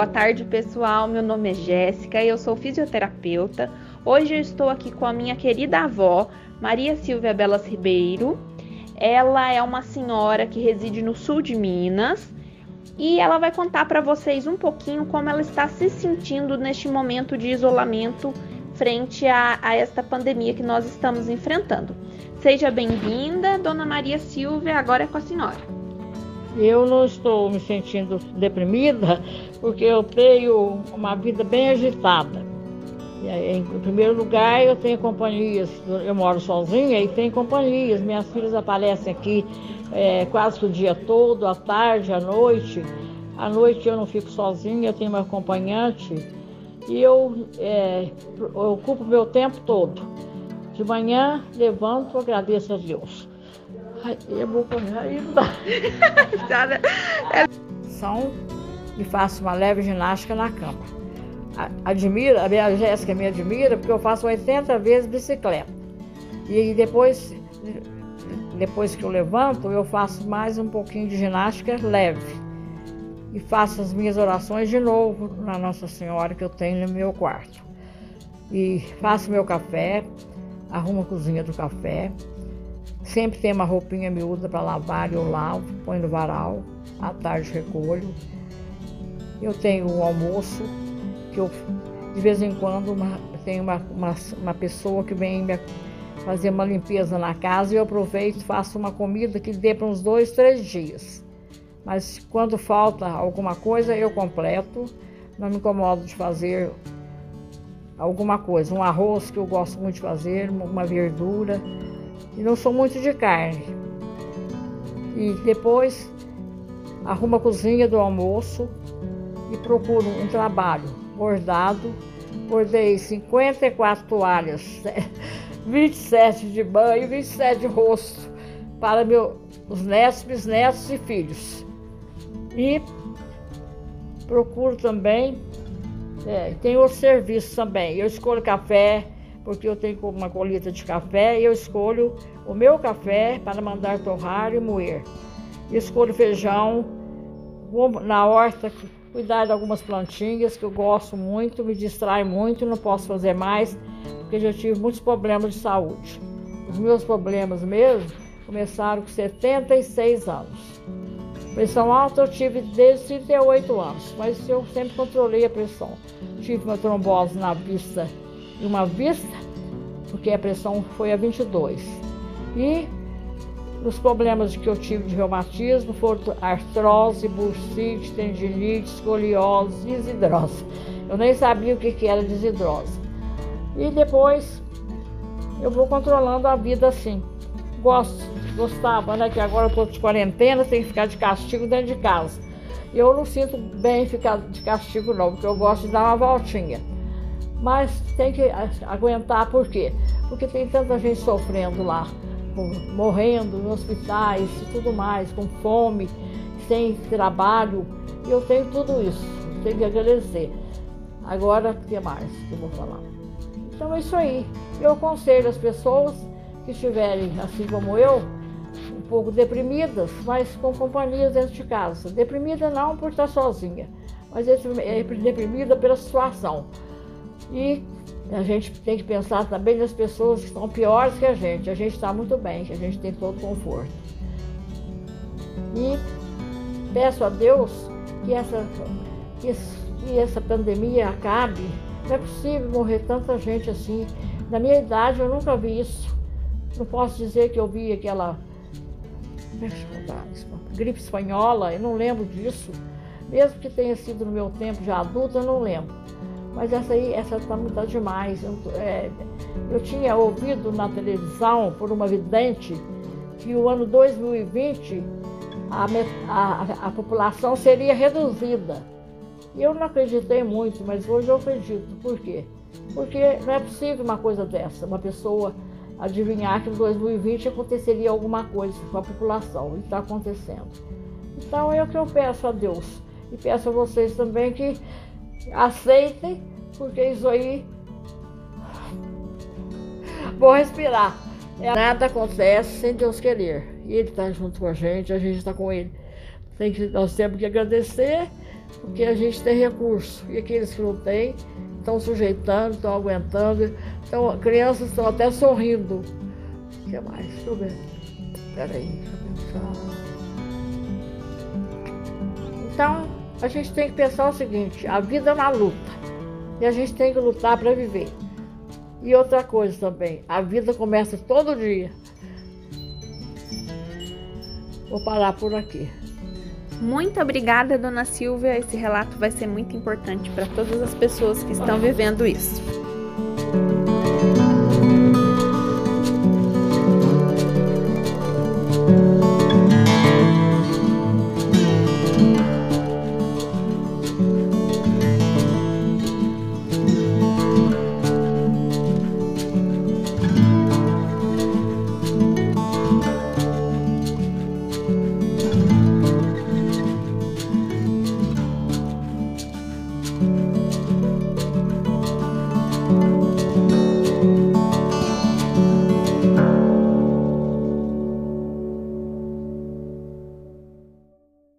Boa tarde, pessoal. Meu nome é Jéssica e eu sou fisioterapeuta. Hoje eu estou aqui com a minha querida avó, Maria Silvia Belas Ribeiro. Ela é uma senhora que reside no sul de Minas e ela vai contar para vocês um pouquinho como ela está se sentindo neste momento de isolamento frente a, a esta pandemia que nós estamos enfrentando. Seja bem-vinda, Dona Maria Silvia, agora é com a senhora. Eu não estou me sentindo deprimida porque eu tenho uma vida bem agitada. Em primeiro lugar, eu tenho companhias, eu moro sozinha e tenho companhias. Minhas filhas aparecem aqui é, quase o dia todo, à tarde, à noite. À noite eu não fico sozinha, eu tenho uma acompanhante e eu, é, eu ocupo meu tempo todo. De manhã, levanto, agradeço a Deus. Ai, eu vou correr ainda. São e faço uma leve ginástica na cama admira, a minha Jéssica me admira porque eu faço 80 vezes bicicleta. E depois, depois que eu levanto, eu faço mais um pouquinho de ginástica leve. E faço as minhas orações de novo na Nossa Senhora que eu tenho no meu quarto. E faço meu café, arrumo a cozinha do café. Sempre tem uma roupinha miúda para lavar, eu lavo, ponho no varal, à tarde recolho. Eu tenho o almoço, que eu de vez em quando uma, tem uma, uma, uma pessoa que vem me fazer uma limpeza na casa e eu aproveito faço uma comida que dê para uns dois, três dias. Mas quando falta alguma coisa, eu completo. Não me incomodo de fazer alguma coisa. Um arroz que eu gosto muito de fazer, uma verdura. E não sou muito de carne. E depois arrumo a cozinha do almoço e procuro um trabalho bordado. Bordei 54 toalhas, 27 de banho e 27 de rosto para meus netos, bisnetos e filhos. E procuro também, é, tem outro serviço também. Eu escolho café, porque eu tenho uma colheita de café, e eu escolho o meu café para mandar torrar e moer. escolho feijão, na horta cuidar de algumas plantinhas que eu gosto muito, me distrai muito, não posso fazer mais, porque já tive muitos problemas de saúde. Os meus problemas mesmo começaram com 76 anos. Pressão alta eu tive desde 38 anos, mas eu sempre controlei a pressão. Tive uma trombose na vista e uma vista, porque a pressão foi a 22. E os problemas que eu tive de reumatismo foram artrose, bursite, tendinite, escoliose, desidrose. Eu nem sabia o que era desidrose. E depois eu vou controlando a vida assim. Gosto, gostava, né? Que agora eu estou de quarentena, tenho que ficar de castigo dentro de casa. Eu não sinto bem ficar de castigo não, porque eu gosto de dar uma voltinha. Mas tem que aguentar, por quê? Porque tem tanta gente sofrendo lá morrendo em hospitais e tudo mais, com fome, sem trabalho. E eu tenho tudo isso, tenho que agradecer. Agora, o que mais que eu vou falar? Então é isso aí. Eu aconselho as pessoas que estiverem, assim como eu, um pouco deprimidas, mas com companhias dentro de casa. Deprimida não por estar sozinha, mas é deprimida pela situação. E a gente tem que pensar também nas pessoas que estão piores que a gente. A gente está muito bem, a gente tem todo conforto. E peço a Deus que essa, que, que essa pandemia acabe. Não é possível morrer tanta gente assim. Na minha idade eu nunca vi isso. Não posso dizer que eu vi aquela gripe espanhola, eu não lembro disso. Mesmo que tenha sido no meu tempo já adulto, eu não lembro. Mas essa aí, essa está mudando demais. Eu, é, eu tinha ouvido na televisão por uma vidente que o ano 2020 a, a, a população seria reduzida. E eu não acreditei muito, mas hoje eu acredito. Por quê? Porque não é possível uma coisa dessa, uma pessoa adivinhar que em 2020 aconteceria alguma coisa com a população, e está acontecendo. Então é o que eu peço a Deus. E peço a vocês também que aceitem, porque isso aí. Vou respirar. Nada acontece sem Deus querer. E Ele está junto com a gente, a gente está com Ele. Tem que, nós temos que agradecer porque a gente tem recurso. E aqueles que não têm estão sujeitando, estão aguentando. Então, crianças estão até sorrindo. O que mais? Deixa eu ver. Peraí, deixa eu pensar. Então, a gente tem que pensar o seguinte: a vida é uma luta. E a gente tem que lutar para viver. E outra coisa também: a vida começa todo dia. Vou parar por aqui. Muito obrigada, dona Silvia. Esse relato vai ser muito importante para todas as pessoas que estão vivendo isso.